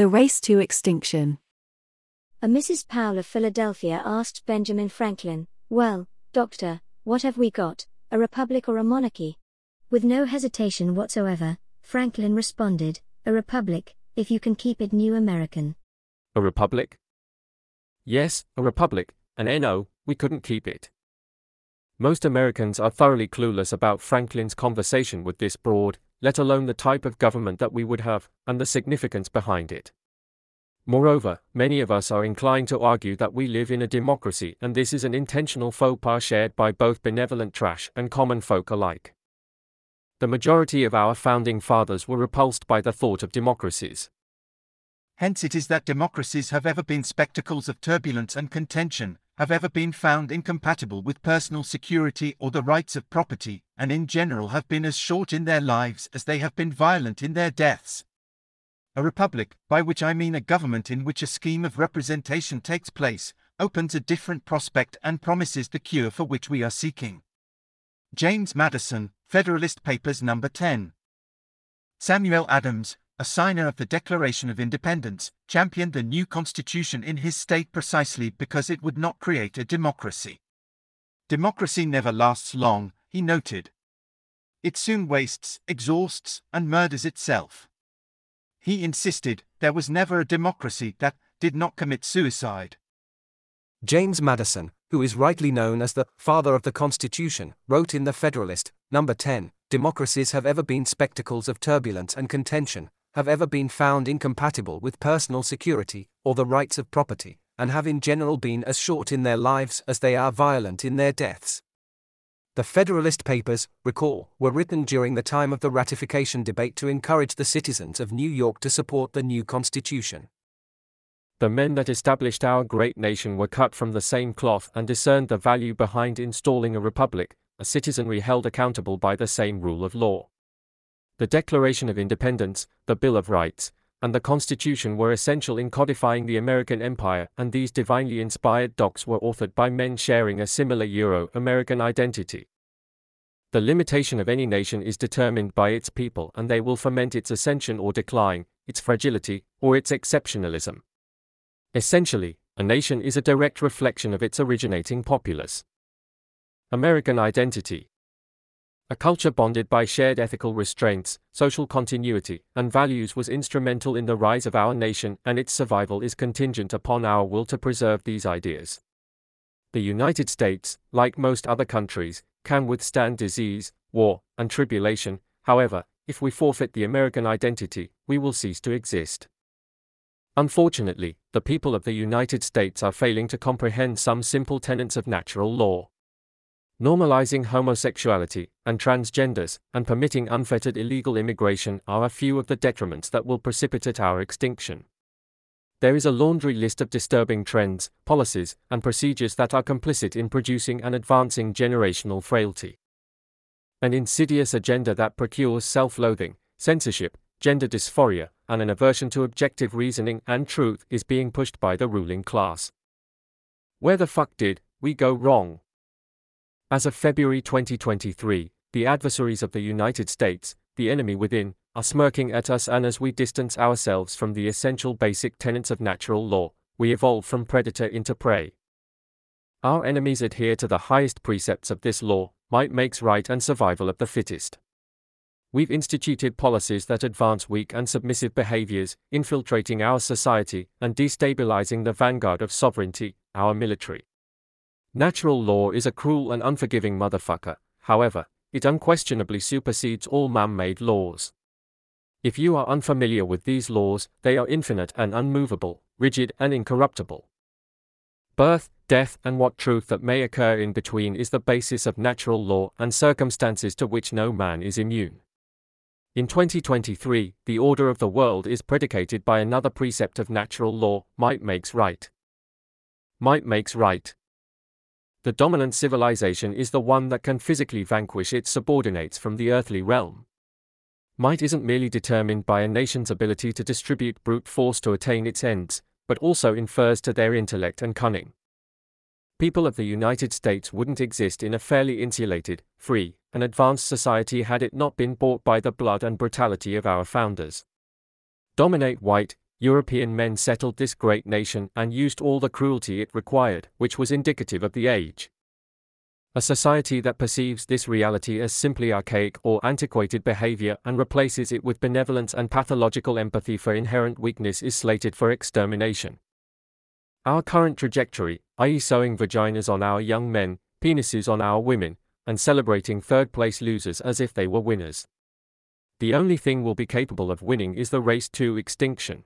The Race to Extinction. A Mrs. Powell of Philadelphia asked Benjamin Franklin, Well, doctor, what have we got, a republic or a monarchy? With no hesitation whatsoever, Franklin responded, A republic, if you can keep it new American. A republic? Yes, a republic, and no, we couldn't keep it. Most Americans are thoroughly clueless about Franklin's conversation with this broad, let alone the type of government that we would have, and the significance behind it. Moreover, many of us are inclined to argue that we live in a democracy, and this is an intentional faux pas shared by both benevolent trash and common folk alike. The majority of our founding fathers were repulsed by the thought of democracies. Hence it is that democracies have ever been spectacles of turbulence and contention, have ever been found incompatible with personal security or the rights of property, and in general have been as short in their lives as they have been violent in their deaths. A republic, by which I mean a government in which a scheme of representation takes place, opens a different prospect and promises the cure for which we are seeking. James Madison, Federalist Papers No. 10. Samuel Adams, a signer of the Declaration of Independence, championed the new constitution in his state precisely because it would not create a democracy. Democracy never lasts long, he noted. It soon wastes, exhausts, and murders itself. He insisted there was never a democracy that did not commit suicide. James Madison, who is rightly known as the father of the Constitution, wrote in The Federalist, number 10, democracies have ever been spectacles of turbulence and contention, have ever been found incompatible with personal security or the rights of property, and have in general been as short in their lives as they are violent in their deaths. The Federalist Papers, recall, were written during the time of the ratification debate to encourage the citizens of New York to support the new Constitution. The men that established our great nation were cut from the same cloth and discerned the value behind installing a republic, a citizenry held accountable by the same rule of law. The Declaration of Independence, the Bill of Rights, and the Constitution were essential in codifying the American empire, and these divinely inspired docs were authored by men sharing a similar Euro American identity. The limitation of any nation is determined by its people, and they will foment its ascension or decline, its fragility, or its exceptionalism. Essentially, a nation is a direct reflection of its originating populace. American identity a culture bonded by shared ethical restraints, social continuity, and values was instrumental in the rise of our nation, and its survival is contingent upon our will to preserve these ideas. The United States, like most other countries, can withstand disease, war, and tribulation, however, if we forfeit the American identity, we will cease to exist. Unfortunately, the people of the United States are failing to comprehend some simple tenets of natural law normalizing homosexuality and transgenders, and permitting unfettered illegal immigration are a few of the detriments that will precipitate our extinction. There is a laundry list of disturbing trends, policies, and procedures that are complicit in producing and advancing generational frailty. An insidious agenda that procures self loathing, censorship, gender dysphoria, and an aversion to objective reasoning and truth is being pushed by the ruling class. Where the fuck did we go wrong? As of February 2023, the adversaries of the United States, the enemy within, are smirking at us, and as we distance ourselves from the essential basic tenets of natural law, we evolve from predator into prey. Our enemies adhere to the highest precepts of this law might makes right and survival of the fittest. We've instituted policies that advance weak and submissive behaviors, infiltrating our society and destabilizing the vanguard of sovereignty, our military. Natural law is a cruel and unforgiving motherfucker, however, it unquestionably supersedes all man made laws. If you are unfamiliar with these laws, they are infinite and unmovable, rigid and incorruptible. Birth, death, and what truth that may occur in between is the basis of natural law and circumstances to which no man is immune. In 2023, the order of the world is predicated by another precept of natural law might makes right. Might makes right. The dominant civilization is the one that can physically vanquish its subordinates from the earthly realm. Might isn't merely determined by a nation's ability to distribute brute force to attain its ends, but also infers to their intellect and cunning. People of the United States wouldn't exist in a fairly insulated, free, and advanced society had it not been bought by the blood and brutality of our founders. Dominate white, European men settled this great nation and used all the cruelty it required, which was indicative of the age. A society that perceives this reality as simply archaic or antiquated behavior and replaces it with benevolence and pathological empathy for inherent weakness is slated for extermination. Our current trajectory, i.e., sewing vaginas on our young men, penises on our women, and celebrating third place losers as if they were winners. The only thing we'll be capable of winning is the race to extinction.